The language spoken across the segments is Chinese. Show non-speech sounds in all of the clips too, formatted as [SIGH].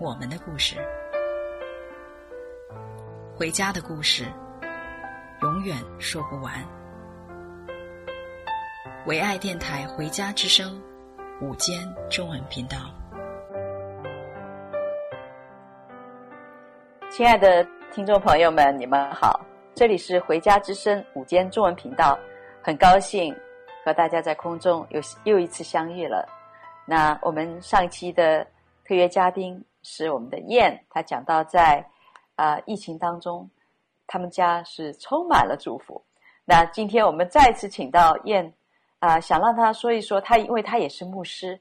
我们的故事，回家的故事，永远说不完。唯爱电台《回家之声》午间中文频道，亲爱的听众朋友们，你们好，这里是《回家之声》午间中文频道，很高兴和大家在空中又又一次相遇了。那我们上一期的特约嘉宾。是我们的燕，他讲到在啊、呃、疫情当中，他们家是充满了祝福。那今天我们再次请到燕啊、想让她说一说，她因为她也是牧师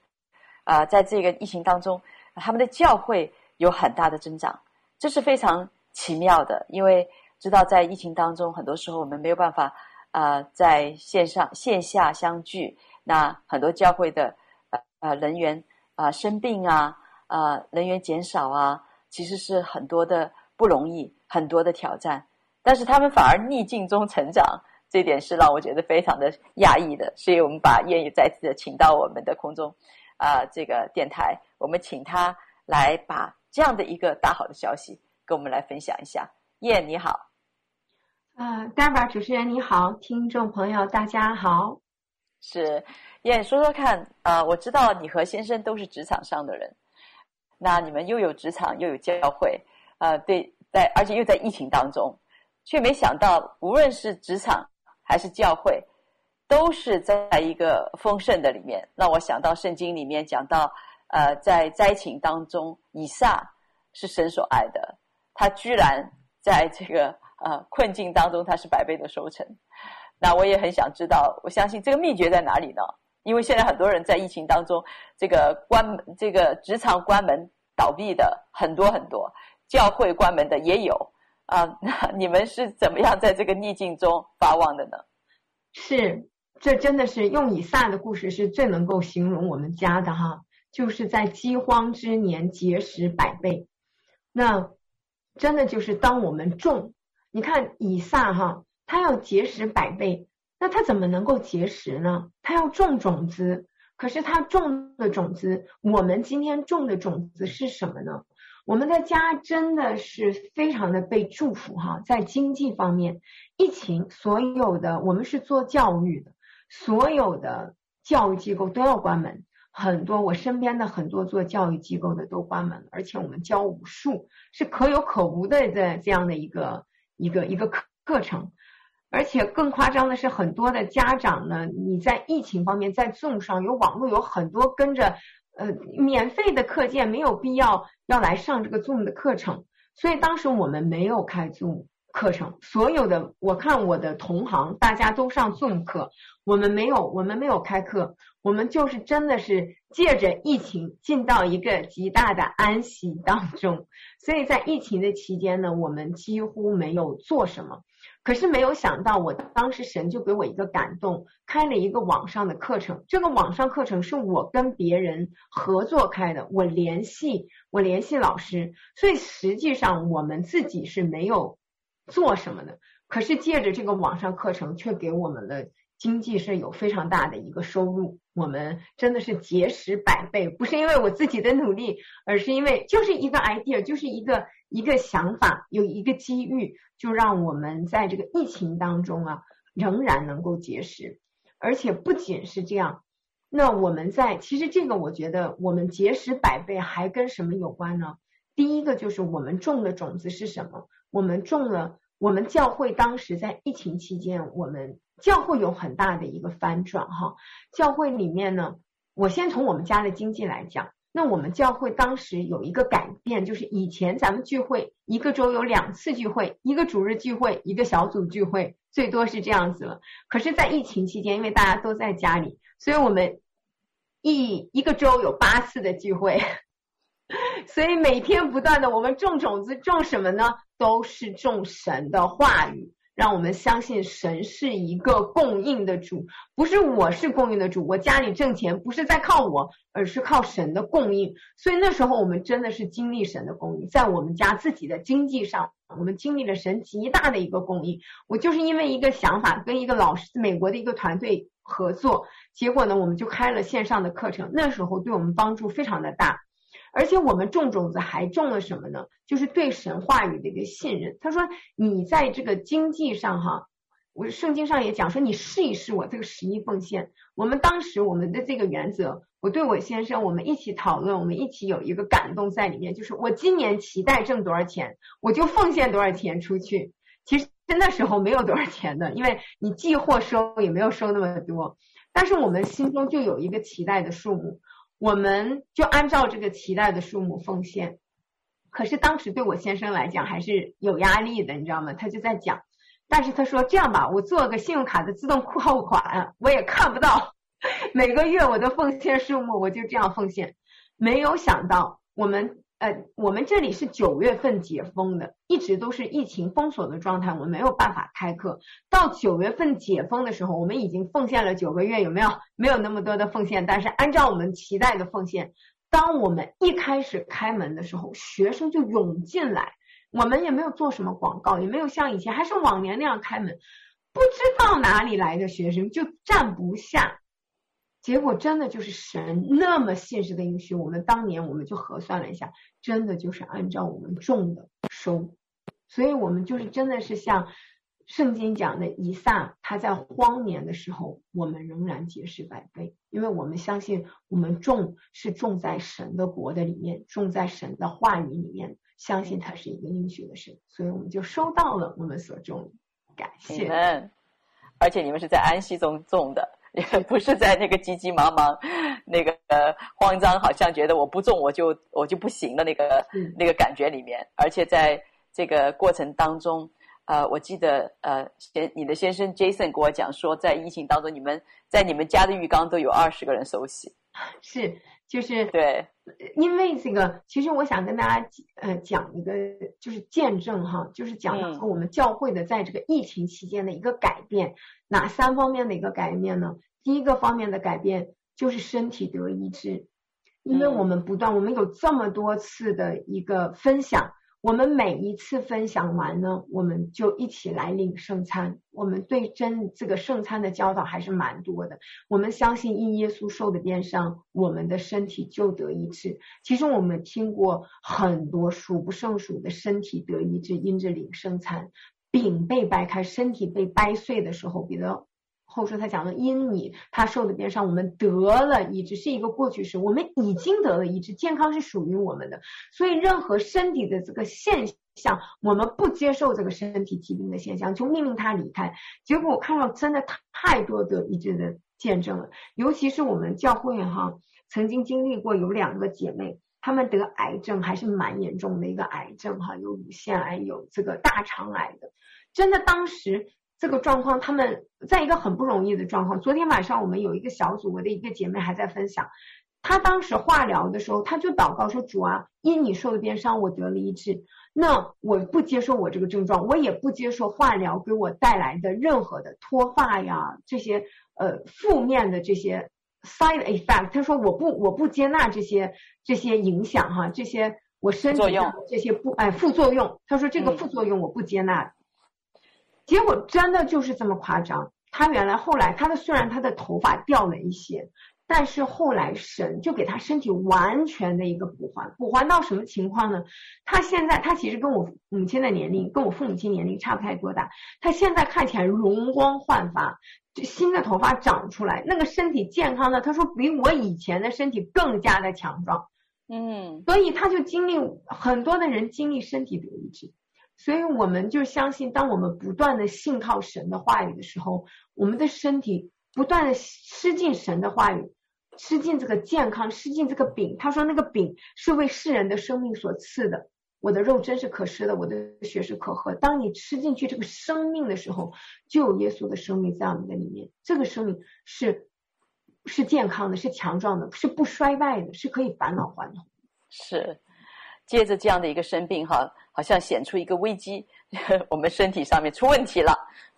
啊、在这个疫情当中，他们的教会有很大的增长，这是非常奇妙的。因为知道在疫情当中，很多时候我们没有办法啊、呃、在线上线下相聚，那很多教会的呃呃人员啊、呃、生病啊。啊、呃，人员减少啊，其实是很多的不容易，很多的挑战。但是他们反而逆境中成长，这点是让我觉得非常的讶异的。所以我们把燕也再次的请到我们的空中啊、呃，这个电台，我们请他来把这样的一个大好的消息跟我们来分享一下。燕你好，啊，Deborah 主持人你好，听众朋友大家好，是燕说说看啊、呃，我知道你和先生都是职场上的人。那你们又有职场又有教会，呃，对，在而且又在疫情当中，却没想到，无论是职场还是教会，都是在一个丰盛的里面。让我想到圣经里面讲到，呃，在灾情当中，以撒是神所爱的，他居然在这个呃困境当中，他是百倍的收成。那我也很想知道，我相信这个秘诀在哪里呢？因为现在很多人在疫情当中，这个关，这个职场关门倒闭的很多很多，教会关门的也有啊。那你们是怎么样在这个逆境中发望的呢？是，这真的是用以撒的故事是最能够形容我们家的哈，就是在饥荒之年结实百倍。那真的就是当我们种，你看以撒哈，他要结实百倍。那他怎么能够结实呢？他要种种子，可是他种的种子，我们今天种的种子是什么呢？我们的家真的是非常的被祝福哈，在经济方面，疫情所有的我们是做教育的，所有的教育机构都要关门，很多我身边的很多做教育机构的都关门了，而且我们教武术是可有可无的这这样的一个一个一个课课程。而且更夸张的是，很多的家长呢，你在疫情方面，在 Zoom 上有网络，有很多跟着，呃，免费的课件，没有必要要来上这个 Zoom 的课程。所以当时我们没有开 Zoom 课程，所有的我看我的同行大家都上 Zoom 课，我们没有，我们没有开课，我们就是真的是借着疫情进到一个极大的安息当中。所以在疫情的期间呢，我们几乎没有做什么。可是没有想到，我当时神就给我一个感动，开了一个网上的课程。这个网上课程是我跟别人合作开的，我联系我联系老师，所以实际上我们自己是没有做什么的。可是借着这个网上课程，却给我们的。经济是有非常大的一个收入，我们真的是节食百倍，不是因为我自己的努力，而是因为就是一个 idea，就是一个一个想法，有一个机遇，就让我们在这个疫情当中啊，仍然能够结实，而且不仅是这样，那我们在其实这个我觉得我们结实百倍还跟什么有关呢？第一个就是我们种的种子是什么？我们种了，我们教会当时在疫情期间，我们。教会有很大的一个翻转哈，教会里面呢，我先从我们家的经济来讲，那我们教会当时有一个改变，就是以前咱们聚会一个周有两次聚会，一个主日聚会，一个小组聚会，最多是这样子了。可是，在疫情期间，因为大家都在家里，所以我们一一个周有八次的聚会，[LAUGHS] 所以每天不断的，我们种种子，种什么呢？都是种神的话语。让我们相信神是一个供应的主，不是我是供应的主。我家里挣钱不是在靠我，而是靠神的供应。所以那时候我们真的是经历神的供应，在我们家自己的经济上，我们经历了神极大的一个供应。我就是因为一个想法，跟一个老师，美国的一个团队合作，结果呢，我们就开了线上的课程。那时候对我们帮助非常的大。而且我们种种子还种了什么呢？就是对神话语的一个信任。他说：“你在这个经济上，哈，我圣经上也讲说，你试一试我这个十一奉献。我们当时我们的这个原则，我对我先生我们一起讨论，我们一起有一个感动在里面，就是我今年期待挣多少钱，我就奉献多少钱出去。其实那时候没有多少钱的，因为你寄货收也没有收那么多，但是我们心中就有一个期待的数目。”我们就按照这个期待的数目奉献，可是当时对我先生来讲还是有压力的，你知道吗？他就在讲，但是他说这样吧，我做个信用卡的自动扣款，我也看不到 [LAUGHS] 每个月我的奉献数目，我就这样奉献。没有想到我们。呃，我们这里是九月份解封的，一直都是疫情封锁的状态，我们没有办法开课。到九月份解封的时候，我们已经奉献了九个月，有没有？没有那么多的奉献，但是按照我们期待的奉献，当我们一开始开门的时候，学生就涌进来，我们也没有做什么广告，也没有像以前还是往年那样开门，不知道哪里来的学生就站不下。结果真的就是神那么信实的应许，我们当年我们就核算了一下，真的就是按照我们种的收，所以我们就是真的是像圣经讲的，以撒他在荒年的时候，我们仍然结实百倍，因为我们相信我们种是种在神的国的里面，种在神的话语里面，相信他是一个应许的神，所以我们就收到了我们所种，感谢。而且你们是在安息中种的。也 [LAUGHS] 不是在那个急急忙忙，那个慌张，好像觉得我不中我就我就不行的那个那个感觉里面，而且在这个过程当中，呃，我记得呃，先你的先生 Jason 跟我讲说，在疫情当中，你们在你们家的浴缸都有二十个人手洗，是。就是对，因为这个，其实我想跟大家呃讲一个，就是见证哈，就是讲到说我们教会的在这个疫情期间的一个改变，哪三方面的一个改变呢？第一个方面的改变就是身体得医治，因为我们不断，我们有这么多次的一个分享。我们每一次分享完呢，我们就一起来领圣餐。我们对真这个圣餐的教导还是蛮多的。我们相信因耶稣受的鞭伤，我们的身体就得医治。其实我们听过很多数不胜数的身体得医治，因着领圣餐，饼被掰开，身体被掰碎的时候，彼得。后说他讲了，因你他受的鞭伤，我们得了医治，是一个过去式，我们已经得了医治，健康是属于我们的。所以任何身体的这个现象，我们不接受这个身体疾病的现象，就命令他离开。结果我看到真的太多得医治的见证了，尤其是我们教会哈，曾经经历过有两个姐妹，她们得癌症还是蛮严重的一个癌症哈，有乳腺癌，有这个大肠癌的，真的当时。这个状况，他们在一个很不容易的状况。昨天晚上我们有一个小组，我的一个姐妹还在分享，她当时化疗的时候，她就祷告说：“主啊，因你受的鞭伤，我得了医治。那我不接受我这个症状，我也不接受化疗给我带来的任何的脱发呀这些呃负面的这些 side effect。她说我不我不接纳这些这些影响哈，这些我身体上这些不哎副作用。她说这个副作用我不接纳。嗯”结果真的就是这么夸张。他原来后来他的虽然他的头发掉了一些，但是后来神就给他身体完全的一个补还，补还到什么情况呢？他现在他其实跟我母亲的年龄跟我父母亲年龄差不太多大，他现在看起来容光焕发，就新的头发长出来，那个身体健康的，他说比我以前的身体更加的强壮。嗯，所以他就经历很多的人经历身体得医治。所以我们就相信，当我们不断的信靠神的话语的时候，我们的身体不断的吃进神的话语，吃进这个健康，吃进这个饼。他说那个饼是为世人的生命所赐的，我的肉真是可吃的，我的血是可喝。当你吃进去这个生命的时候，就有耶稣的生命在我们的里面。这个生命是是健康的，是强壮的，是不衰败的，是可以返老还童。是。借着这样的一个生病哈，好像显出一个危机，[LAUGHS] 我们身体上面出问题了。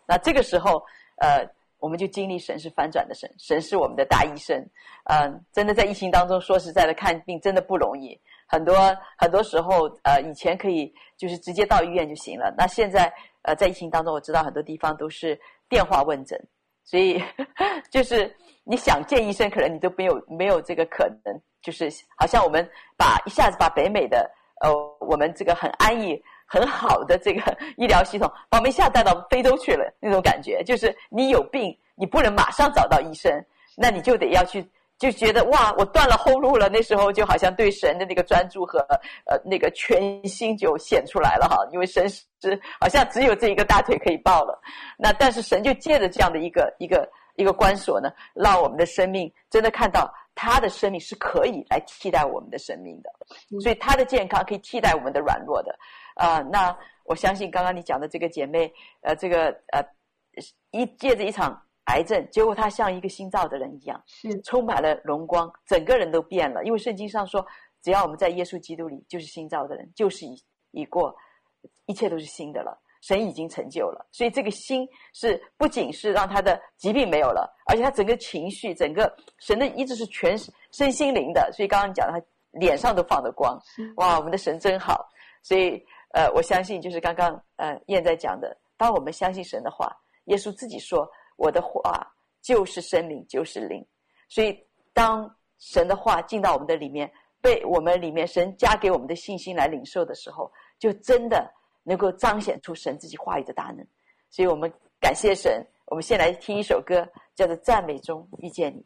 那这个时候，呃，我们就经历神是翻转的神，神是我们的大医生。嗯、真的在疫情当中，说实在的，看病真的不容易。很多很多时候，呃，以前可以就是直接到医院就行了。那现在，呃，在疫情当中，我知道很多地方都是电话问诊，所以 [LAUGHS] 就是你想见医生，可能你都没有没有这个可能。就是好像我们把一下子把北美的呃，我们这个很安逸。很好的这个 [LAUGHS] 医疗系统，把我们一下带到非洲去了，那种感觉就是你有病，你不能马上找到医生，那你就得要去，就觉得哇，我断了后路了。那时候就好像对神的那个专注和呃那个全心就显出来了哈，因为神是好像只有这一个大腿可以抱了。那但是神就借着这样的一个一个一个关锁呢，让我们的生命真的看到他的生命是可以来替代我们的生命的，所以他的健康可以替代我们的软弱的。啊、呃，那我相信刚刚你讲的这个姐妹，呃，这个呃，一借着一场癌症，结果她像一个新造的人一样，是充满了荣光，整个人都变了。因为圣经上说，只要我们在耶稣基督里，就是新造的人，就是已已过，一切都是新的了。神已经成就了，所以这个心是不仅是让他的疾病没有了，而且他整个情绪，整个神的医治是全身心灵的。所以刚刚讲的，他脸上都放着光，哇，我们的神真好，所以。呃，我相信就是刚刚呃燕在讲的，当我们相信神的话，耶稣自己说：“我的话就是生命，就是灵。”所以当神的话进到我们的里面，被我们里面神加给我们的信心来领受的时候，就真的能够彰显出神自己话语的大能。所以我们感谢神，我们先来听一首歌，叫做《赞美中遇见你》。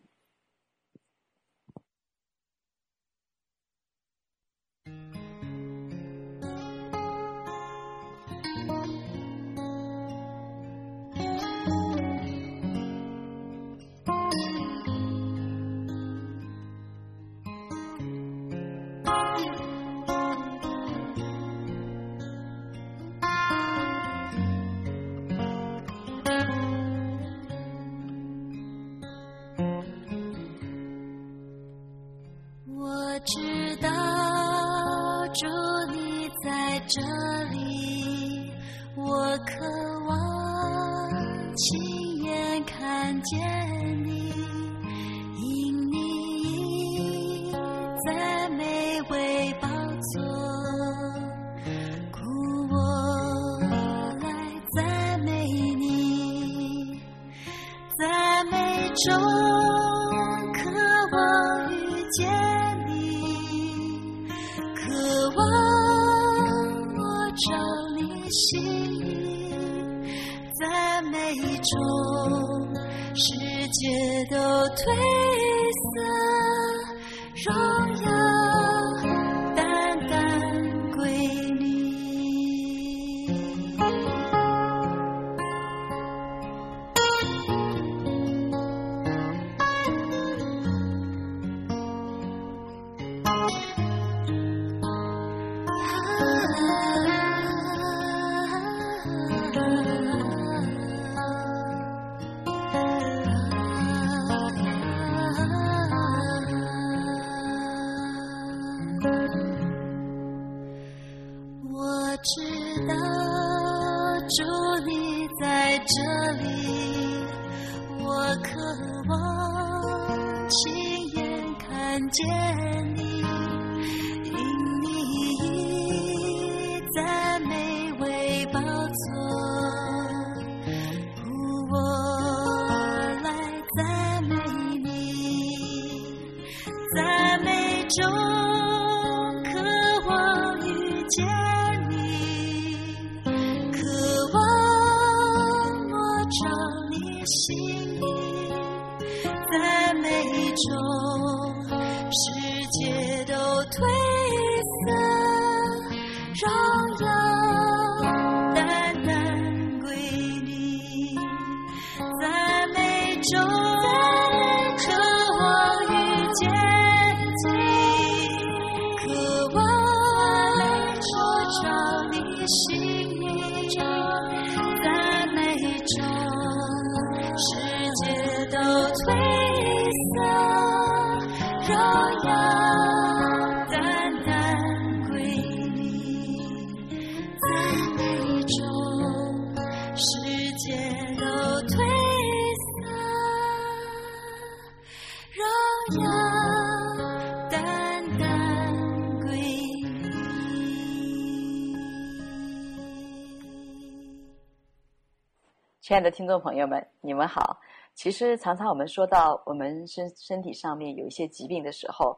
亲爱的听众朋友们，你们好。其实常常我们说到我们身身体上面有一些疾病的时候，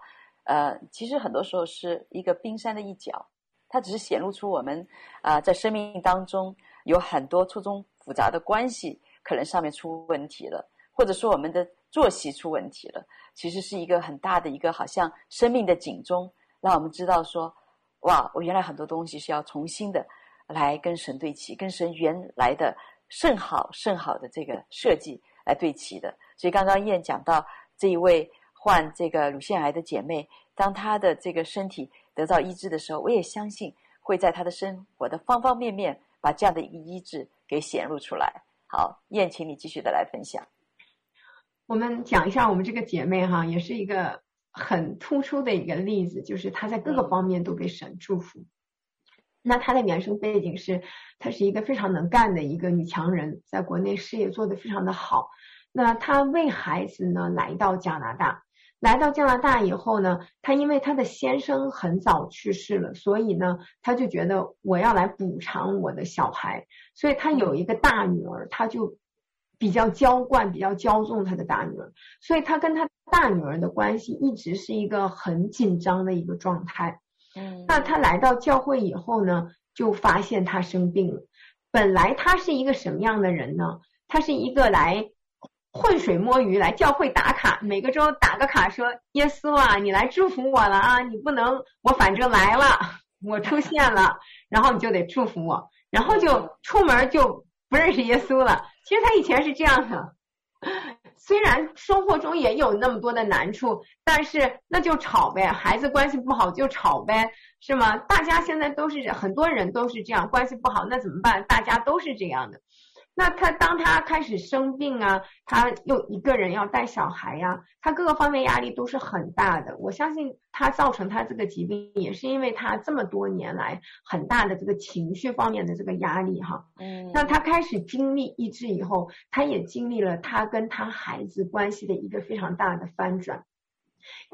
呃，其实很多时候是一个冰山的一角，它只是显露出我们啊、在生命当中有很多错综复杂的关系，可能上面出问题了，或者说我们的作息出问题了。其实是一个很大的一个好像生命的警钟，让我们知道说，哇，我原来很多东西是要重新的来跟神对齐，跟神原来的。甚好甚好的这个设计来对齐的，所以刚刚燕讲到这一位患这个乳腺癌的姐妹，当她的这个身体得到医治的时候，我也相信会在她的生活的方方面面把这样的一个医治给显露出来。好，燕，请你继续的来分享。我们讲一下我们这个姐妹哈，也是一个很突出的一个例子，就是她在各个方面都被神祝福。那她的原生背景是，她是一个非常能干的一个女强人，在国内事业做得非常的好。那她为孩子呢来到加拿大，来到加拿大以后呢，她因为她的先生很早去世了，所以呢，她就觉得我要来补偿我的小孩，所以她有一个大女儿，她就比较娇惯，比较骄纵她的大女儿，所以她跟她大女儿的关系一直是一个很紧张的一个状态。嗯，那他来到教会以后呢，就发现他生病了。本来他是一个什么样的人呢？他是一个来浑水摸鱼，来教会打卡，每个周打个卡说，说耶稣啊，你来祝福我了啊！你不能，我反正来了，我出现了，然后你就得祝福我，然后就出门就不认识耶稣了。其实他以前是这样的。虽然生活中也有那么多的难处，但是那就吵呗，孩子关系不好就吵呗，是吗？大家现在都是很多人都是这样，关系不好那怎么办？大家都是这样的。那他当他开始生病啊，他又一个人要带小孩呀、啊，他各个方面压力都是很大的。我相信他造成他这个疾病，也是因为他这么多年来很大的这个情绪方面的这个压力哈。嗯。那他开始经历抑制以后，他也经历了他跟他孩子关系的一个非常大的翻转。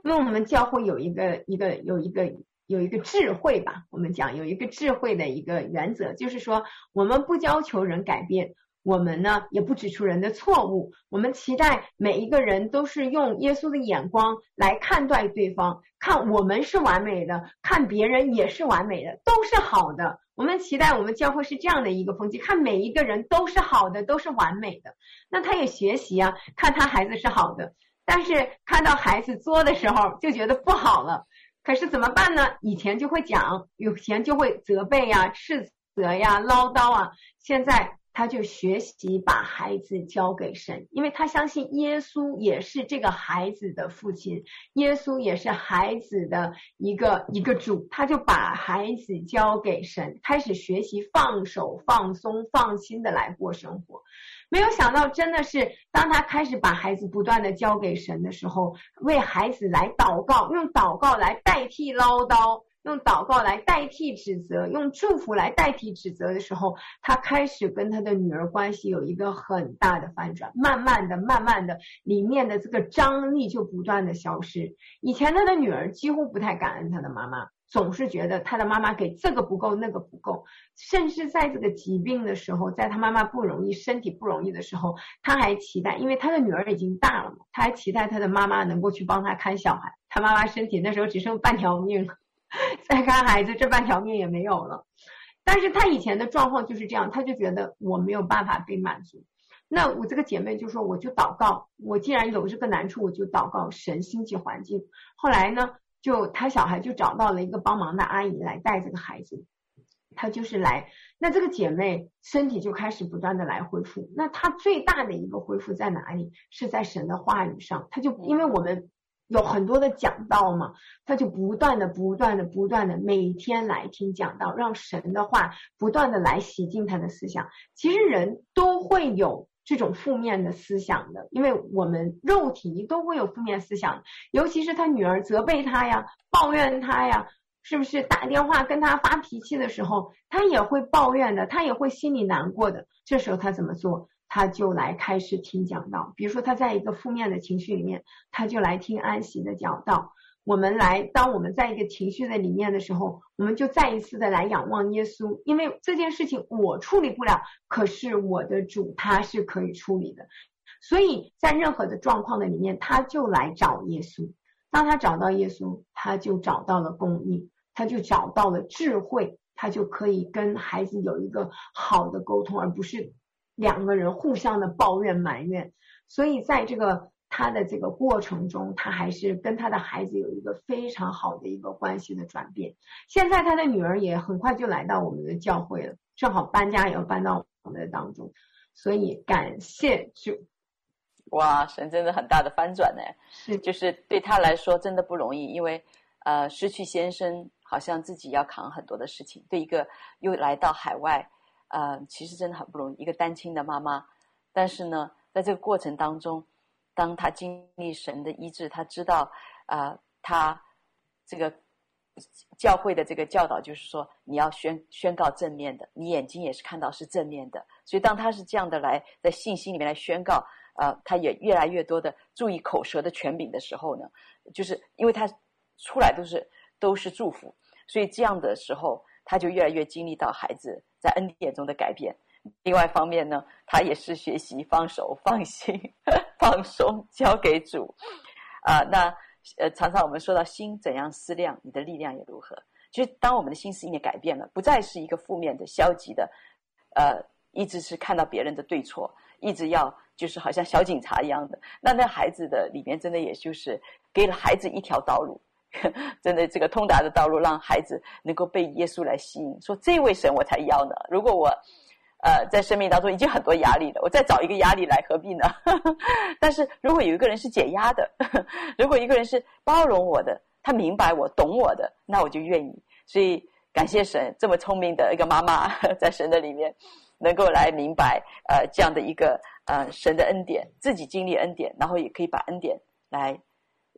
因为我们教会有一个一个有一个有一个智慧吧，我们讲有一个智慧的一个原则，就是说我们不要求人改变。我们呢，也不指出人的错误，我们期待每一个人都是用耶稣的眼光来看待对方，看我们是完美的，看别人也是完美的，都是好的。我们期待我们教会是这样的一个风气，看每一个人都是好的，都是完美的。那他也学习啊，看他孩子是好的，但是看到孩子作的时候就觉得不好了。可是怎么办呢？以前就会讲，以前就会责备呀、斥责呀、唠叨啊，现在。他就学习把孩子交给神，因为他相信耶稣也是这个孩子的父亲，耶稣也是孩子的一个一个主，他就把孩子交给神，开始学习放手、放松、放心的来过生活。没有想到，真的是当他开始把孩子不断的交给神的时候，为孩子来祷告，用祷告来代替唠叨。用祷告来代替指责，用祝福来代替指责的时候，他开始跟他的女儿关系有一个很大的反转。慢慢的、慢慢的，里面的这个张力就不断的消失。以前他的女儿几乎不太感恩他的妈妈，总是觉得他的妈妈给这个不够，那个不够。甚至在这个疾病的时候，在他妈妈不容易、身体不容易的时候，他还期待，因为他的女儿已经大了嘛，他还期待他的妈妈能够去帮他看小孩。他妈妈身体那时候只剩半条命了。[LAUGHS] 再看孩子，这半条命也没有了。但是他以前的状况就是这样，他就觉得我没有办法被满足。那我这个姐妹就说，我就祷告，我既然有这个难处，我就祷告神兴起环境。后来呢，就他小孩就找到了一个帮忙的阿姨来带这个孩子，他就是来。那这个姐妹身体就开始不断的来恢复。那她最大的一个恢复在哪里？是在神的话语上。他就因为我们。有很多的讲道嘛，他就不断的、不断的、不断的每天来听讲道，让神的话不断的来洗净他的思想。其实人都会有这种负面的思想的，因为我们肉体都会有负面思想，尤其是他女儿责备他呀、抱怨他呀，是不是打电话跟他发脾气的时候，他也会抱怨的，他也会心里难过的。这时候他怎么做？他就来开始听讲道，比如说他在一个负面的情绪里面，他就来听安息的讲道。我们来，当我们在一个情绪的里面的时候，我们就再一次的来仰望耶稣，因为这件事情我处理不了，可是我的主他是可以处理的，所以在任何的状况的里面，他就来找耶稣。当他找到耶稣，他就找到了公义，他就找到了智慧，他就可以跟孩子有一个好的沟通，而不是两个人互相的抱怨埋怨。所以在这个。他的这个过程中，他还是跟他的孩子有一个非常好的一个关系的转变。现在他的女儿也很快就来到我们的教会了，正好搬家也要搬到我们的当中，所以感谢就。哇，神真的很大的翻转呢，是，就是对他来说真的不容易，因为呃失去先生，好像自己要扛很多的事情。对一个又来到海外，呃，其实真的很不容易，一个单亲的妈妈。但是呢，在这个过程当中。当他经历神的医治，他知道，啊、呃，他这个教会的这个教导就是说，你要宣宣告正面的，你眼睛也是看到是正面的。所以当他是这样的来在信心里面来宣告，呃，他也越来越多的注意口舌的权柄的时候呢，就是因为他出来都是都是祝福，所以这样的时候，他就越来越经历到孩子在恩典中的改变。另外一方面呢，他也是学习放手、放心、[LAUGHS] 放松，交给主。啊、那呃，常常我们说到心怎样思量，你的力量也如何。就是当我们的心思意念改变了，不再是一个负面的、消极的，呃，一直是看到别人的对错，一直要就是好像小警察一样的。那那孩子的里面真的也就是给了孩子一条道路，[LAUGHS] 真的这个通达的道路，让孩子能够被耶稣来吸引，说这位神我才要呢。如果我。呃，在生命当中已经很多压力了，我再找一个压力来何必呢？[LAUGHS] 但是如果有一个人是解压的，[LAUGHS] 如果一个人是包容我的，他明白我、懂我的，那我就愿意。所以感谢神，这么聪明的一个妈妈，在神的里面能够来明白呃这样的一个呃神的恩典，自己经历恩典，然后也可以把恩典来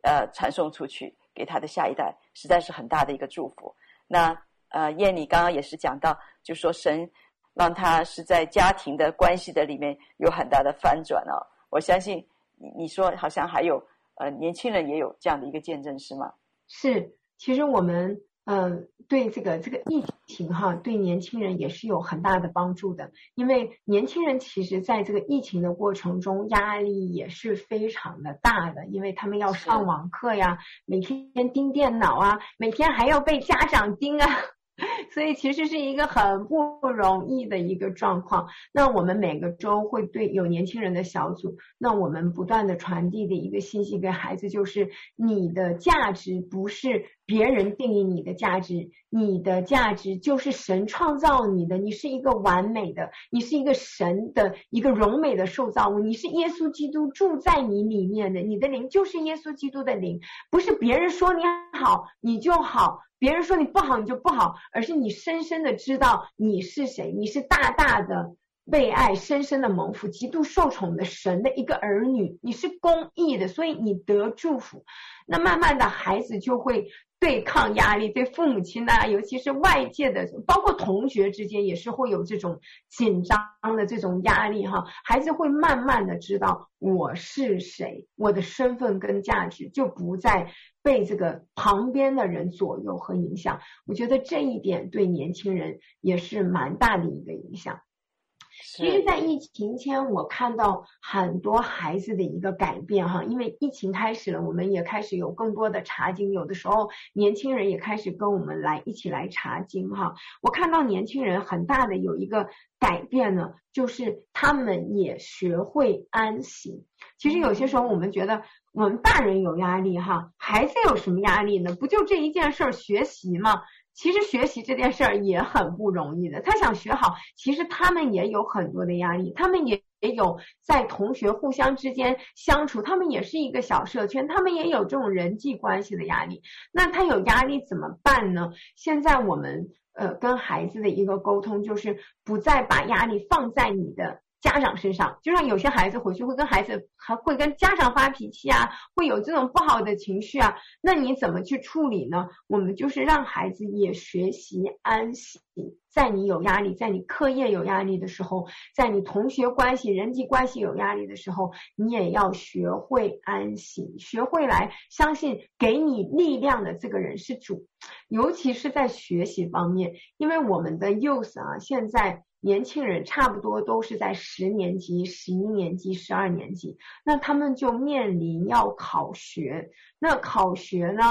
呃传送出去给他的下一代，实在是很大的一个祝福。那呃燕，妮刚刚也是讲到，就说神。让他是在家庭的关系的里面有很大的翻转哦。我相信你你说好像还有呃年轻人也有这样的一个见证是吗？是，其实我们嗯、呃、对这个这个疫情哈，对年轻人也是有很大的帮助的，因为年轻人其实在这个疫情的过程中压力也是非常的大的，因为他们要上网课呀，每天盯电脑啊，每天还要被家长盯啊。[LAUGHS] 所以其实是一个很不容易的一个状况。那我们每个周会对有年轻人的小组，那我们不断的传递的一个信息给孩子就是：你的价值不是别人定义你的价值，你的价值就是神创造你的，你是一个完美的，你是一个神的一个荣美的受造物，你是耶稣基督住在你里面的，你的灵就是耶稣基督的灵，不是别人说你好你就好。别人说你不好，你就不好，而是你深深的知道你是谁，你是大大的被爱、深深的蒙福、极度受宠的神的一个儿女，你是公义的，所以你得祝福。那慢慢的孩子就会对抗压力，对父母亲呐，尤其是外界的，包括同学之间也是会有这种紧张的这种压力哈。孩子会慢慢的知道我是谁，我的身份跟价值就不再被这个旁边的人左右和影响。我觉得这一点对年轻人也是蛮大的一个影响。其实，在疫情前，我看到很多孩子的一个改变哈，因为疫情开始了，我们也开始有更多的查经，有的时候年轻人也开始跟我们来一起来查经哈。我看到年轻人很大的有一个改变呢，就是他们也学会安息。其实有些时候我们觉得我们大人有压力哈，孩子有什么压力呢？不就这一件事儿学习吗？其实学习这件事儿也很不容易的，他想学好，其实他们也有很多的压力，他们也也有在同学互相之间相处，他们也是一个小社圈，他们也有这种人际关系的压力。那他有压力怎么办呢？现在我们呃跟孩子的一个沟通就是不再把压力放在你的家长身上，就像有些孩子回去会跟孩子还会跟家长发脾气啊，会有这种不好的情绪啊，那你怎么去处理呢？我们就是让孩子也学习安息，在你有压力，在你课业有压力的时候，在你同学关系、人际关系有压力的时候，你也要学会安息，学会来相信给你力量的这个人是主，尤其是在学习方面，因为我们的 youth 啊，现在。年轻人差不多都是在十年级、十一年级、十二年级，那他们就面临要考学。那考学呢，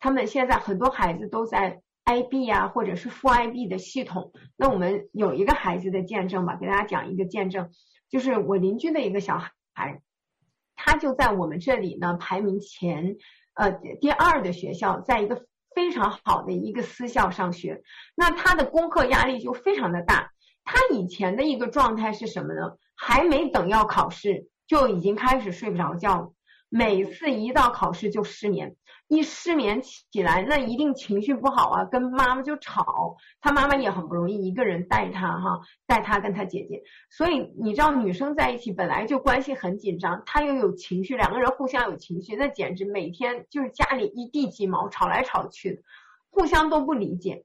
他们现在很多孩子都在 IB 啊，或者是副 IB 的系统。那我们有一个孩子的见证吧，给大家讲一个见证，就是我邻居的一个小孩，他就在我们这里呢排名前，呃，第二的学校，在一个非常好的一个私校上学。那他的功课压力就非常的大。他以前的一个状态是什么呢？还没等要考试，就已经开始睡不着觉了。每次一到考试就失眠，一失眠起来，那一定情绪不好啊，跟妈妈就吵。他妈妈也很不容易，一个人带他哈，带他跟他姐姐。所以你知道，女生在一起本来就关系很紧张，他又有情绪，两个人互相有情绪，那简直每天就是家里一地鸡毛，吵来吵去的，互相都不理解。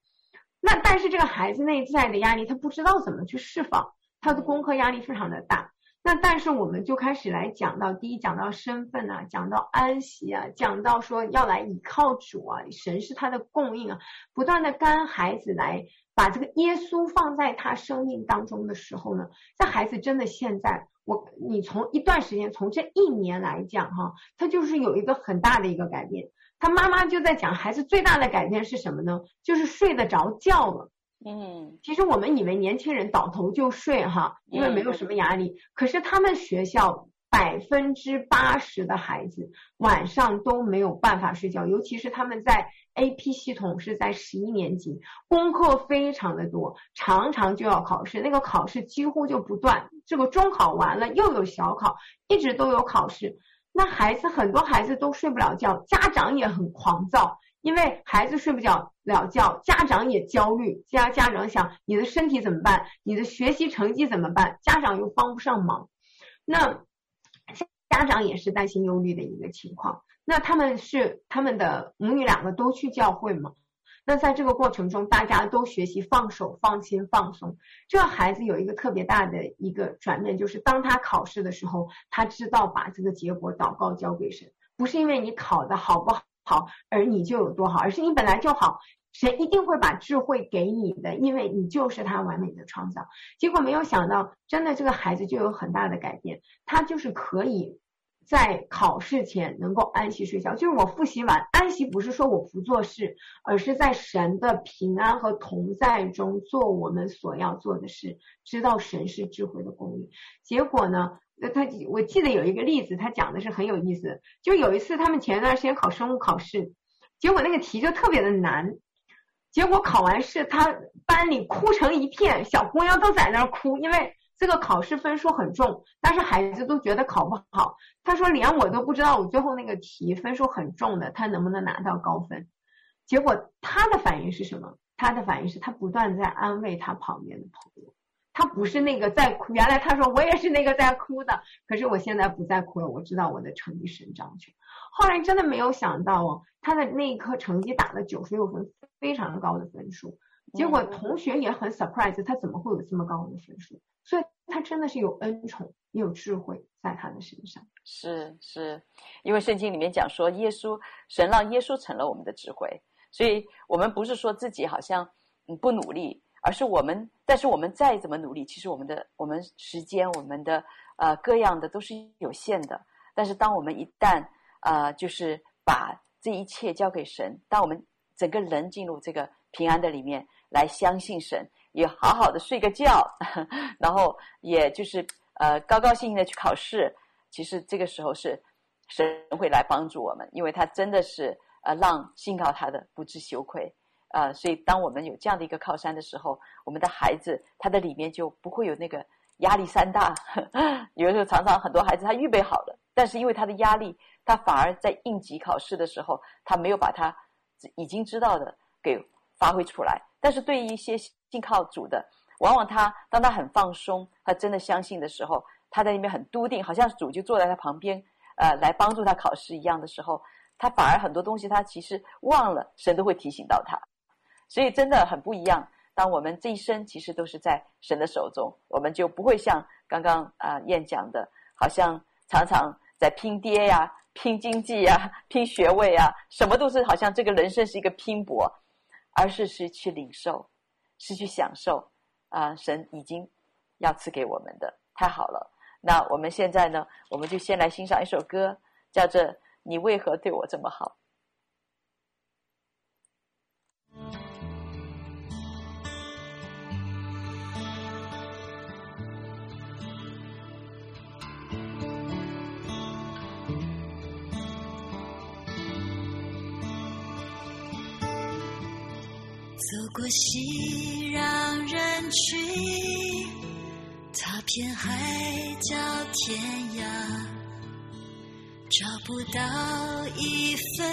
那但是这个孩子内在的压力，他不知道怎么去释放，他的功课压力非常的大。那但是我们就开始来讲到，第一讲到身份啊，讲到安息啊，讲到说要来依靠主啊，神是他的供应啊，不断的跟孩子来把这个耶稣放在他生命当中的时候呢，这孩子真的现在我你从一段时间，从这一年来讲哈，他就是有一个很大的一个改变。他妈妈就在讲，孩子最大的改变是什么呢？就是睡得着觉了。嗯，其实我们以为年轻人倒头就睡哈，因为没有什么压力。可是他们学校百分之八十的孩子晚上都没有办法睡觉，尤其是他们在 AP 系统是在十一年级，功课非常的多，常常就要考试，那个考试几乎就不断。这个中考完了又有小考，一直都有考试。那孩子很多孩子都睡不了觉，家长也很狂躁，因为孩子睡不着了觉，家长也焦虑。家家长想你的身体怎么办？你的学习成绩怎么办？家长又帮不上忙，那家长也是担心忧虑的一个情况。那他们是他们的母女两个都去教会吗？那在这个过程中，大家都学习放手、放心、放松。这孩子有一个特别大的一个转变，就是当他考试的时候，他知道把这个结果祷告交给神，不是因为你考得好不好，而你就有多好，而是你本来就好，神一定会把智慧给你的，因为你就是他完美的创造。结果没有想到，真的这个孩子就有很大的改变，他就是可以。在考试前能够安息睡觉，就是我复习完安息，不是说我不做事，而是在神的平安和同在中做我们所要做的事，知道神是智慧的供应。结果呢，那他我记得有一个例子，他讲的是很有意思，就有一次他们前一段时间考生物考试，结果那个题就特别的难，结果考完试，他班里哭成一片，小姑娘都在那儿哭，因为。这个考试分数很重，但是孩子都觉得考不好。他说：“连我都不知道，我最后那个题分数很重的，他能不能拿到高分？”结果他的反应是什么？他的反应是他不断在安慰他旁边的朋友，他不是那个在哭。原来他说：“我也是那个在哭的，可是我现在不再哭了，我知道我的成绩神掌权。”后来真的没有想到哦，他的那一科成绩打了九十六分，非常高的分数。结果同学也很 surprise，他怎么会有这么高的分数？所以他真的是有恩宠，也有智慧在他的身上。是是，因为圣经里面讲说，耶稣神让耶稣成了我们的智慧，所以我们不是说自己好像嗯不努力，而是我们，但是我们再怎么努力，其实我们的我们时间，我们的呃各样的都是有限的。但是当我们一旦呃就是把这一切交给神，当我们整个人进入这个平安的里面。来相信神，也好好的睡个觉，[LAUGHS] 然后也就是呃高高兴兴的去考试。其实这个时候是神会来帮助我们，因为他真的是呃让信靠他的不知羞愧。呃，所以当我们有这样的一个靠山的时候，我们的孩子他的里面就不会有那个压力山大。有的时候常常很多孩子他预备好了，但是因为他的压力，他反而在应急考试的时候，他没有把他已经知道的给发挥出来。但是对于一些信靠主的，往往他当他很放松，他真的相信的时候，他在那边很笃定，好像主就坐在他旁边，呃，来帮助他考试一样的时候，他反而很多东西他其实忘了，神都会提醒到他，所以真的很不一样。当我们这一生其实都是在神的手中，我们就不会像刚刚啊、呃、燕讲的，好像常常在拼爹呀、拼经济呀、拼学位啊，什么都是好像这个人生是一个拼搏，而是是去领受，是去享受啊、神已经要赐给我们的，太好了。那我们现在呢，我们就先来欣赏一首歌，叫做《你为何对我这么好》。走过熙攘人群，踏遍海角天涯，找不到一份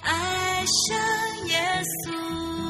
爱像耶稣。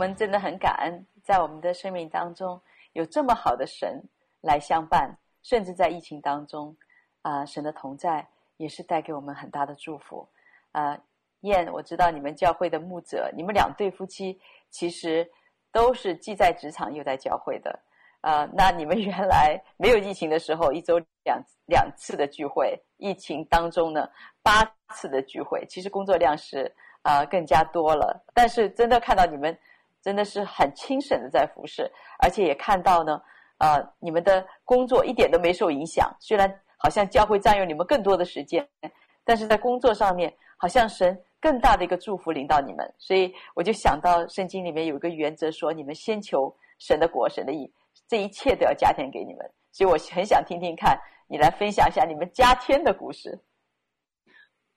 我们真的很感恩，在我们的生命当中有这么好的神来相伴，甚至在疫情当中，啊、神的同在也是带给我们很大的祝福。啊、燕，我知道你们教会的牧者，你们两对夫妻其实都是既在职场又在教会的。啊、那你们原来没有疫情的时候，一周两两次的聚会，疫情当中呢，八次的聚会，其实工作量是啊、更加多了。但是真的看到你们。真的是很清省的在服侍，而且也看到呢，呃，你们的工作一点都没受影响。虽然好像教会占用你们更多的时间，但是在工作上面，好像神更大的一个祝福临到你们。所以我就想到圣经里面有一个原则说，你们先求神的国、神的义，这一切都要加添给你们。所以我很想听听看你来分享一下你们加添的故事。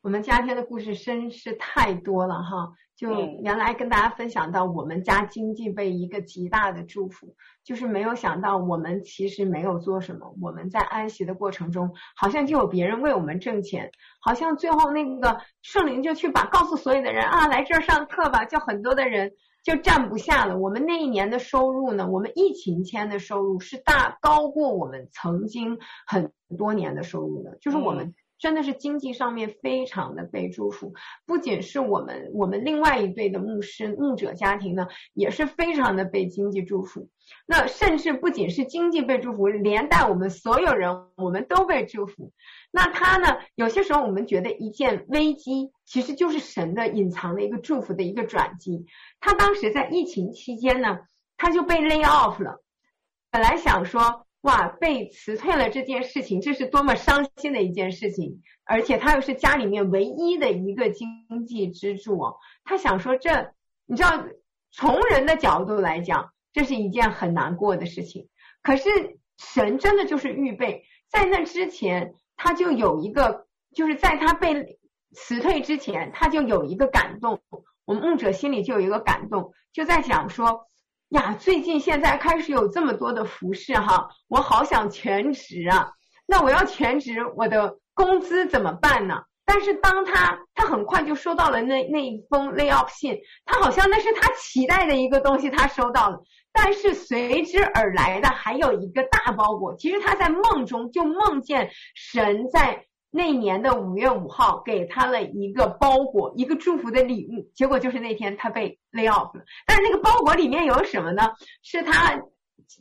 我们家天的故事真是太多了哈。就原来跟大家分享到，我们家经济被一个极大的祝福，就是没有想到我们其实没有做什么，我们在安息的过程中，好像就有别人为我们挣钱，好像最后那个圣灵就去把告诉所有的人啊，来这儿上课吧，叫很多的人就站不下了。我们那一年的收入呢，我们疫情前的收入是大高过我们曾经很多年的收入的，就是我们。真的是经济上面非常的被祝福，不仅是我们，我们另外一对的牧师牧者家庭呢，也是非常的被经济祝福。那甚至不仅是经济被祝福，连带我们所有人，我们都被祝福。那他呢，有些时候我们觉得一件危机，其实就是神的隐藏的一个祝福的一个转机。他当时在疫情期间呢，他就被 lay off 了，本来想说。哇，被辞退了这件事情，这是多么伤心的一件事情！而且他又是家里面唯一的一个经济支柱。他想说这，你知道，从人的角度来讲，这是一件很难过的事情。可是神真的就是预备，在那之前，他就有一个，就是在他被辞退之前，他就有一个感动。我们牧者心里就有一个感动，就在想说。呀，最近现在开始有这么多的服饰哈，我好想全职啊。那我要全职，我的工资怎么办呢？但是当他他很快就收到了那那一封 layoff 信，他好像那是他期待的一个东西，他收到了。但是随之而来的还有一个大包裹。其实他在梦中就梦见神在。那年的五月五号，给他了一个包裹，一个祝福的礼物。结果就是那天他被 lay off 了。但是那个包裹里面有什么呢？是他。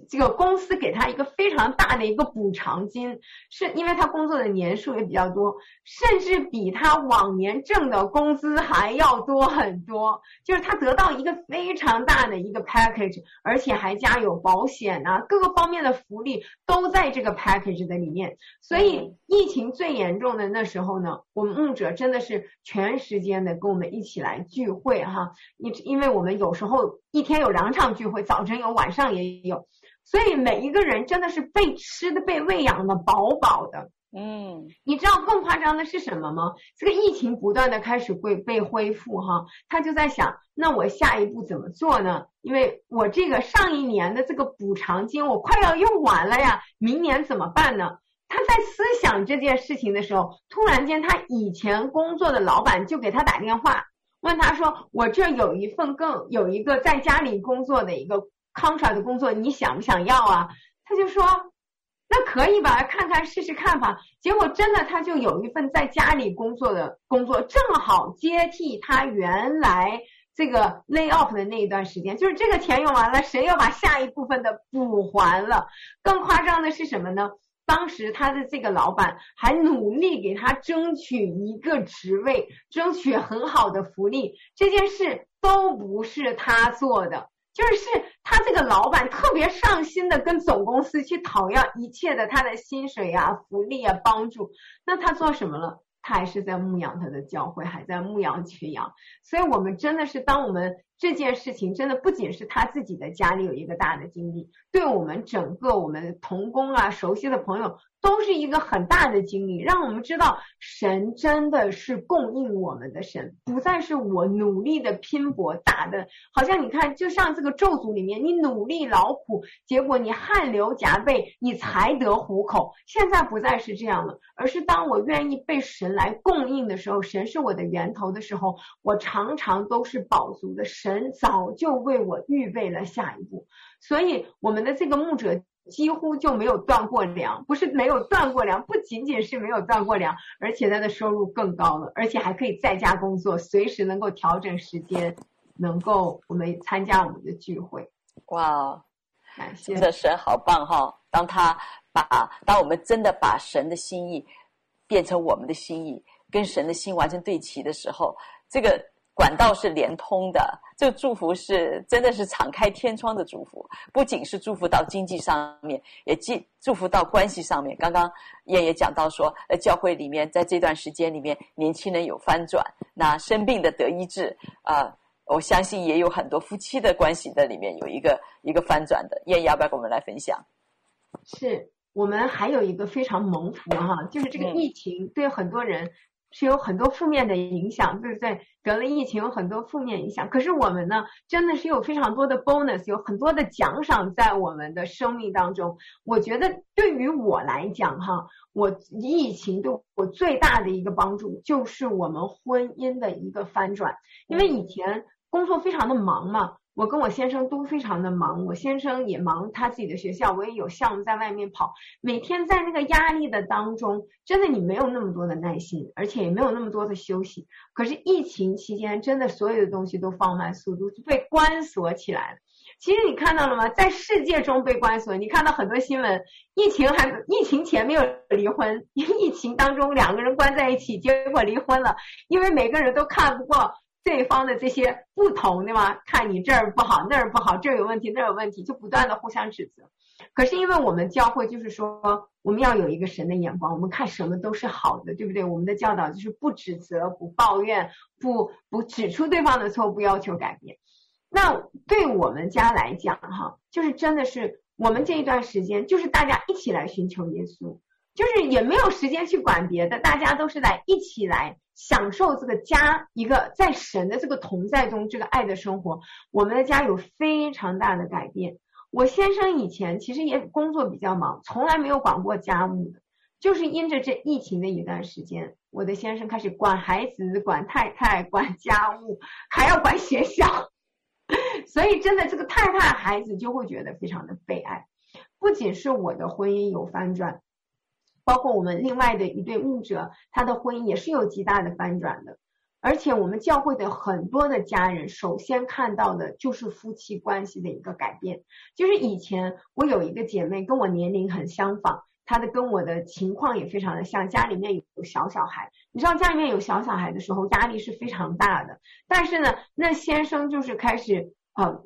这个公司给他一个非常大的一个补偿金，是因为他工作的年数也比较多，甚至比他往年挣的工资还要多很多。就是他得到一个非常大的一个 package，而且还加有保险啊，各个方面的福利都在这个 package 的里面。所以疫情最严重的那时候呢，我们牧者真的是全时间的跟我们一起来聚会哈，因因为我们有时候一天有两场聚会，早晨有，晚上也有。所以每一个人真的是被吃的、被喂养的饱饱的。嗯，你知道更夸张的是什么吗？这个疫情不断的开始会被恢复哈，他就在想，那我下一步怎么做呢？因为我这个上一年的这个补偿金我快要用完了呀，明年怎么办呢？他在思想这件事情的时候，突然间他以前工作的老板就给他打电话，问他说：“我这有一份更有一个在家里工作的一个。” Contract 的工作你想不想要啊？他就说，那可以吧，看看试试看吧。结果真的他就有一份在家里工作的工作，正好接替他原来这个 lay off 的那一段时间。就是这个钱用完了，谁要把下一部分的补还了？更夸张的是什么呢？当时他的这个老板还努力给他争取一个职位，争取很好的福利。这件事都不是他做的。就是他这个老板特别上心的跟总公司去讨要一切的他的薪水呀、福利啊、帮助，那他做什么了？他还是在牧养他的教会，还在牧养群羊。所以我们真的是，当我们这件事情真的不仅是他自己的家里有一个大的经历，对我们整个我们同工啊、熟悉的朋友。都是一个很大的经历，让我们知道神真的是供应我们的神，不再是我努力的拼搏打的，好像你看，就像这个咒诅里面，你努力劳苦，结果你汗流浃背，你才得糊口。现在不再是这样了，而是当我愿意被神来供应的时候，神是我的源头的时候，我常常都是饱足的。神神早就为我预备了下一步，所以我们的这个牧者几乎就没有断过粮，不是没有断过粮，不仅仅是没有断过粮，而且他的收入更高了，而且还可以在家工作，随时能够调整时间，能够我们参加我们的聚会。哇，感谢，真的神好棒哈、哦！当他把当我们真的把神的心意变成我们的心意，跟神的心完全对齐的时候，这个。管道是连通的，这个祝福是真的是敞开天窗的祝福，不仅是祝福到经济上面，也既祝福到关系上面。刚刚燕也讲到说，呃，教会里面在这段时间里面，年轻人有翻转，那生病的得医治啊、呃，我相信也有很多夫妻的关系的里面有一个一个翻转的。燕要不要跟我们来分享？是我们还有一个非常蒙福哈，就是这个疫情对很多人。是有很多负面的影响，对不对？得了疫情有很多负面影响，可是我们呢，真的是有非常多的 bonus，有很多的奖赏在我们的生命当中。我觉得对于我来讲，哈，我疫情对我最大的一个帮助就是我们婚姻的一个翻转，因为以前工作非常的忙嘛。我跟我先生都非常的忙，我先生也忙他自己的学校，我也有项目在外面跑，每天在那个压力的当中，真的你没有那么多的耐心，而且也没有那么多的休息。可是疫情期间，真的所有的东西都放慢速度，就被关锁起来了。其实你看到了吗？在世界中被关锁，你看到很多新闻，疫情还疫情前没有离婚，疫情当中两个人关在一起，结果离婚了，因为每个人都看不过。对方的这些不同，对吗？看你这儿不好，那儿不好，这儿有问题，那儿有问题，就不断的互相指责。可是因为我们教会就是说，我们要有一个神的眼光，我们看什么都是好的，对不对？我们的教导就是不指责、不抱怨、不不指出对方的错误，不要求改变。那对我们家来讲，哈，就是真的是我们这一段时间，就是大家一起来寻求耶稣。就是也没有时间去管别的，大家都是来一起来享受这个家一个在神的这个同在中这个爱的生活。我们的家有非常大的改变。我先生以前其实也工作比较忙，从来没有管过家务的，就是因着这疫情的一段时间，我的先生开始管孩子、管太太、管家务，还要管学校，[LAUGHS] 所以真的这个太太孩子就会觉得非常的悲哀。不仅是我的婚姻有翻转。包括我们另外的一对牧者，他的婚姻也是有极大的翻转的。而且我们教会的很多的家人，首先看到的就是夫妻关系的一个改变。就是以前我有一个姐妹跟我年龄很相仿，她的跟我的情况也非常的像，家里面有小小孩。你知道家里面有小小孩的时候，压力是非常大的。但是呢，那先生就是开始呃。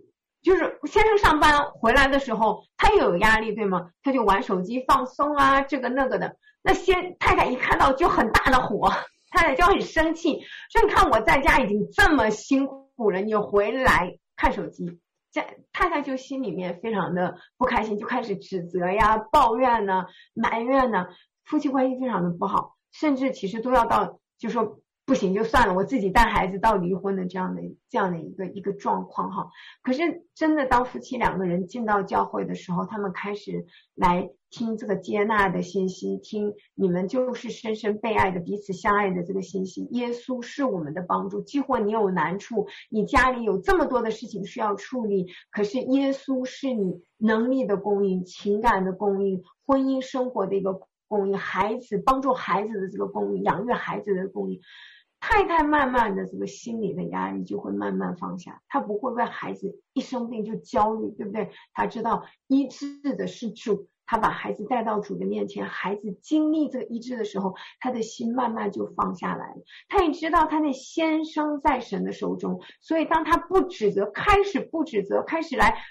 就是先生上班回来的时候，他也有压力，对吗？他就玩手机放松啊，这个那个的。那先太太一看到就很大的火，太太就很生气，说你看我在家已经这么辛苦了，你回来看手机，这太太就心里面非常的不开心，就开始指责呀、抱怨呢、埋怨呢，夫妻关系非常的不好，甚至其实都要到就说。不行就算了，我自己带孩子到离婚的这样的这样的一个一个状况哈。可是真的当夫妻两个人进到教会的时候，他们开始来听这个接纳的信息，听你们就是深深被爱的、彼此相爱的这个信息。耶稣是我们的帮助，几乎你有难处，你家里有这么多的事情需要处理，可是耶稣是你能力的供应、情感的供应、婚姻生活的一个供应、孩子帮助孩子的这个供应、养育孩子的供应。太太慢慢的这个心理的压力就会慢慢放下，她不会为孩子一生病就焦虑，对不对？她知道医治的是主，她把孩子带到主的面前，孩子经历这个医治的时候，她的心慢慢就放下来了。她也知道她的先生在神的手中，所以当她不指责，开始不指责，开始来。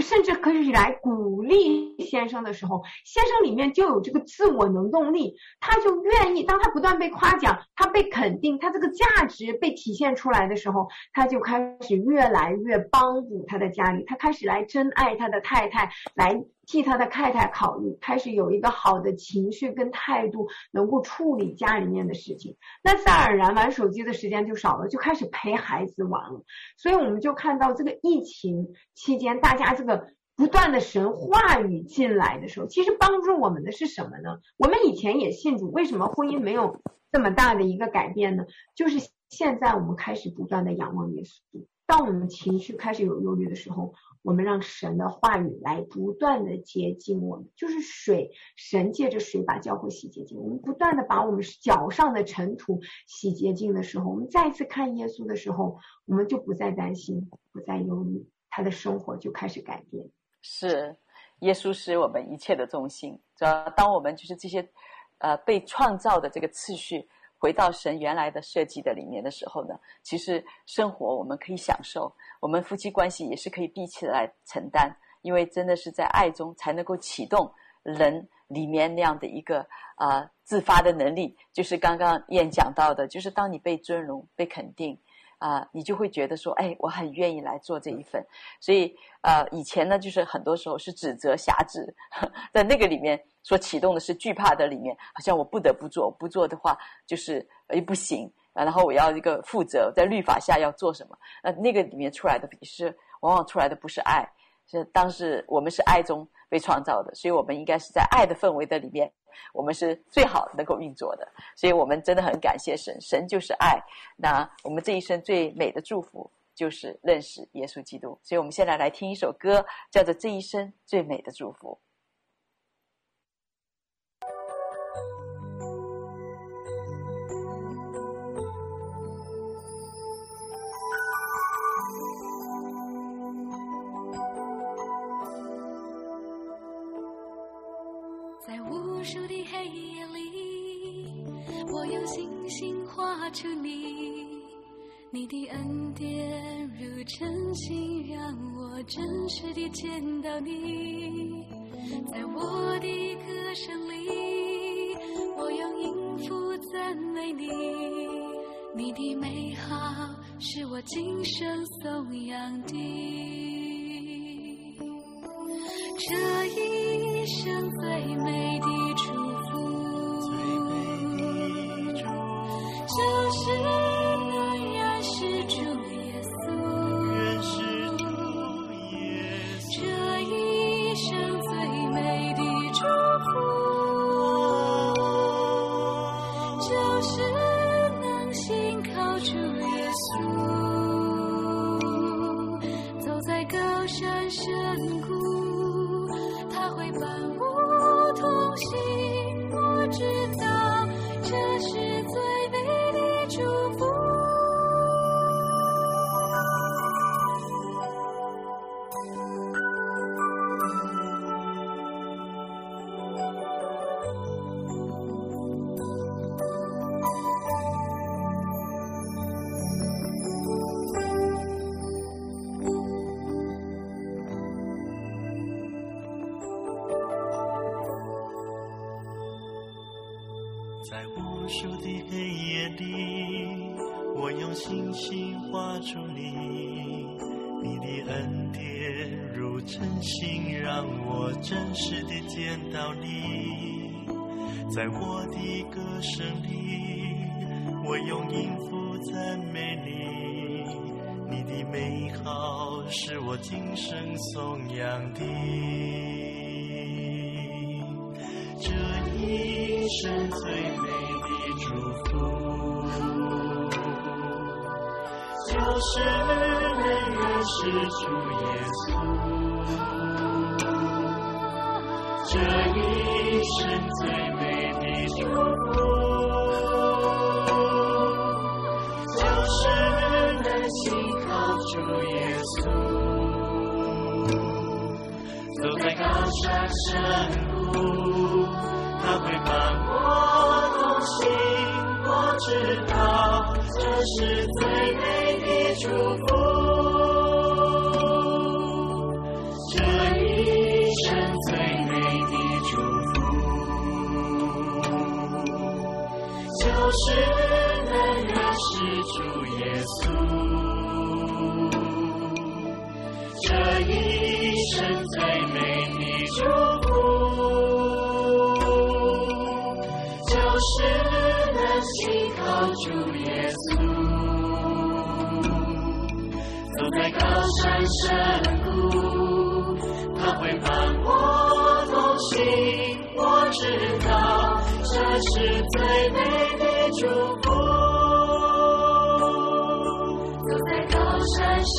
甚至可以来鼓励先生的时候，先生里面就有这个自我能动力，他就愿意。当他不断被夸奖，他被肯定，他这个价值被体现出来的时候，他就开始越来越帮补他的家里，他开始来珍爱他的太太，来替他的太太考虑，开始有一个好的情绪跟态度，能够处理家里面的事情。那自然而然玩手机的时间就少了，就开始陪孩子玩了。所以我们就看到这个疫情期间，大家这个不断的神话语进来的时候，其实帮助我们的是什么呢？我们以前也信主，为什么婚姻没有这么大的一个改变呢？就是现在我们开始不断的仰望耶稣，当我们情绪开始有忧虑的时候，我们让神的话语来不断的洁净我们，就是水，神借着水把教会洗洁净。我们不断的把我们脚上的尘土洗洁净的时候，我们再次看耶稣的时候，我们就不再担心，不再忧虑，他的生活就开始改变。是，耶稣是我们一切的中心。主要当我们就是这些，呃，被创造的这个次序。回到神原来的设计的里面的时候呢，其实生活我们可以享受，我们夫妻关系也是可以闭起来承担，因为真的是在爱中才能够启动人里面那样的一个啊、自发的能力。就是刚刚燕讲到的，就是当你被尊荣、被肯定啊、呃，你就会觉得说，哎，我很愿意来做这一份。所以呃，以前呢，就是很多时候是指责、辖制，[LAUGHS] 在那个里面。所启动的是惧怕的里面，好像我不得不做，不做的话就是诶不行，然后我要一个负责，在律法下要做什么？那那个里面出来的是往往出来的不是爱，是当时我们是爱中被创造的，所以我们应该是在爱的氛围的里面，我们是最好能够运作的，所以我们真的很感谢神，神就是爱。那我们这一生最美的祝福就是认识耶稣基督，所以我们现在来听一首歌，叫做《这一生最美的祝福》。在无数的黑夜里，我用星星画出你，你的恩典如晨星，让我真实地见到你。在我的歌声里，我用音符赞美你。你的美好是我今生颂扬的。真心让我真实的见到你在我的歌声里，我用音符赞美你，你的美好是我今生颂扬的。这一生最美的祝福，就是是主耶稣。这一生最美的。祝福，就是能信靠主耶稣，走在高山深谷，他会伴我同行。我知道这是最美的祝福。深谷，他会伴我同行。我知道这是最美的。祝福，走在高山上。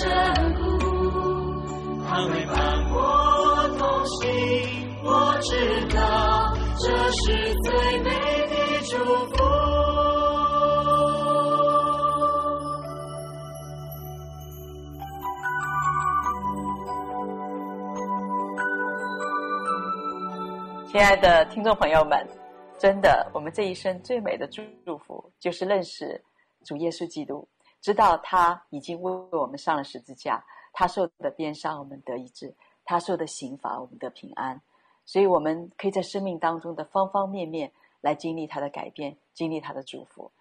他会伴我同行。我知道这是最亲爱的听众朋友们，真的，我们这一生最美的祝福，就是认识主耶稣基督，知道他已经为我们上了十字架，他受的鞭伤，我们得医治；他受的刑罚，我们得平安。所以，我们可以在生命当中的方方面面来经历他的改变，经历他的祝福。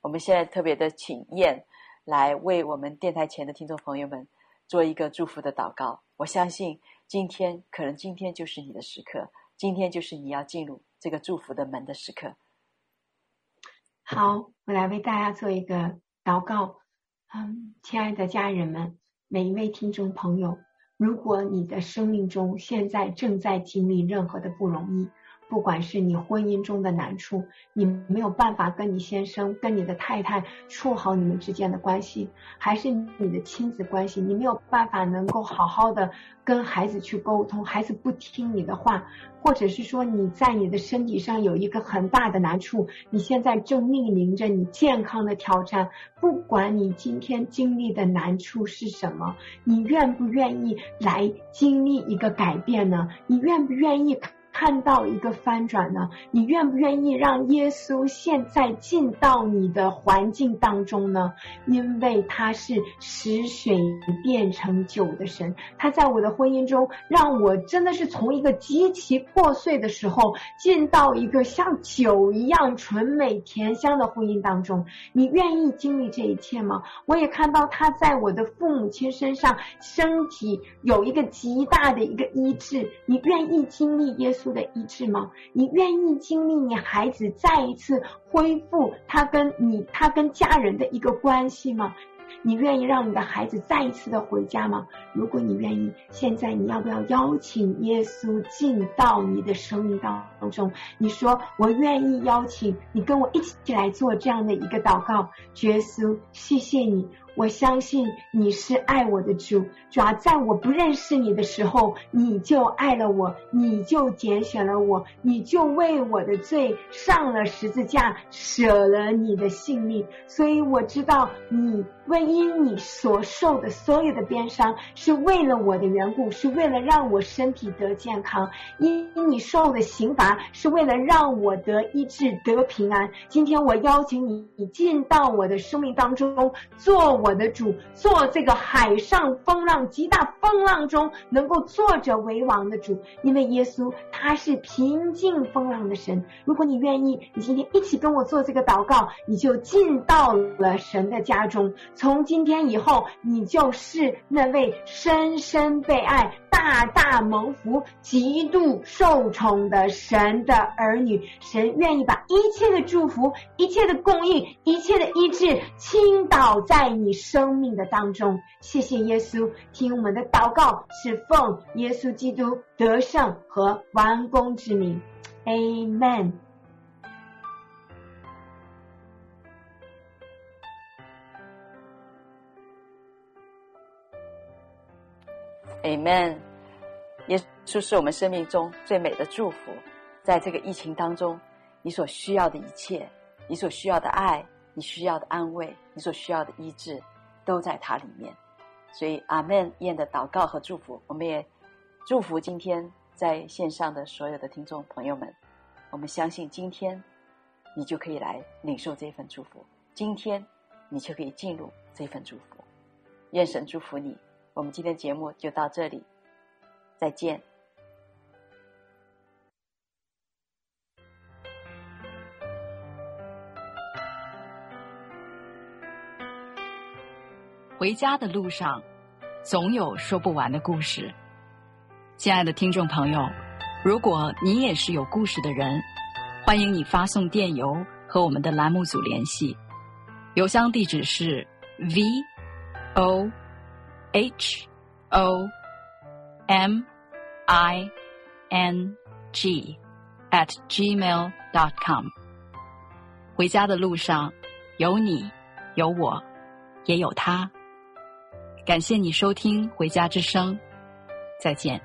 我们现在特别的请燕来为我们电台前的听众朋友们做一个祝福的祷告。我相信，今天可能今天就是你的时刻。今天就是你要进入这个祝福的门的时刻。好，我来为大家做一个祷告。嗯，亲爱的家人们，每一位听众朋友，如果你的生命中现在正在经历任何的不容易，不管是你婚姻中的难处，你没有办法跟你先生、跟你的太太处好你们之间的关系，还是你的亲子关系，你没有办法能够好好的跟孩子去沟通，孩子不听你的话，或者是说你在你的身体上有一个很大的难处，你现在正面临着你健康的挑战，不管你今天经历的难处是什么，你愿不愿意来经历一个改变呢？你愿不愿意？看到一个翻转呢？你愿不愿意让耶稣现在进到你的环境当中呢？因为他是使水变成酒的神，他在我的婚姻中让我真的是从一个极其破碎的时候进到一个像酒一样纯美甜香的婚姻当中。你愿意经历这一切吗？我也看到他在我的父母亲身上身体有一个极大的一个医治。你愿意经历耶稣？的医治吗？你愿意经历你孩子再一次恢复他跟你、他跟家人的一个关系吗？你愿意让你的孩子再一次的回家吗？如果你愿意，现在你要不要邀请耶稣进到你的生命当中？你说我愿意邀请你跟我一起来做这样的一个祷告。耶稣，谢谢你。我相信你是爱我的主，主要在我不认识你的时候，你就爱了我，你就拣选了我，你就为我的罪上了十字架，舍了你的性命。所以我知道你为因你所受的所有的鞭伤，是为了我的缘故，是为了让我身体得健康；因你受的刑罚，是为了让我得医治、得平安。今天我邀请你，你进到我的生命当中，做。我的主，做这个海上风浪极大风浪中能够坐着为王的主，因为耶稣他是平静风浪的神。如果你愿意，你今天一起跟我做这个祷告，你就进到了神的家中。从今天以后，你就是那位深深被爱。大大蒙福、极度受宠的神的儿女，神愿意把一切的祝福、一切的供应、一切的医治倾倒在你生命的当中。谢谢耶稣，听我们的祷告，是奉耶稣基督得胜和完工之名，Amen。Amen，耶稣是我们生命中最美的祝福。在这个疫情当中，你所需要的一切，你所需要的爱，你需要的安慰，你所需要的医治，都在它里面。所以，阿门。燕的祷告和祝福，我们也祝福今天在线上的所有的听众朋友们。我们相信，今天你就可以来领受这份祝福，今天你就可以进入这份祝福。愿神祝福你。我们今天节目就到这里，再见。回家的路上，总有说不完的故事。亲爱的听众朋友，如果你也是有故事的人，欢迎你发送电邮和我们的栏目组联系，邮箱地址是 v o。H O M I N G at gmail dot com。回家的路上，有你，有我，也有他。感谢你收听《回家之声》，再见。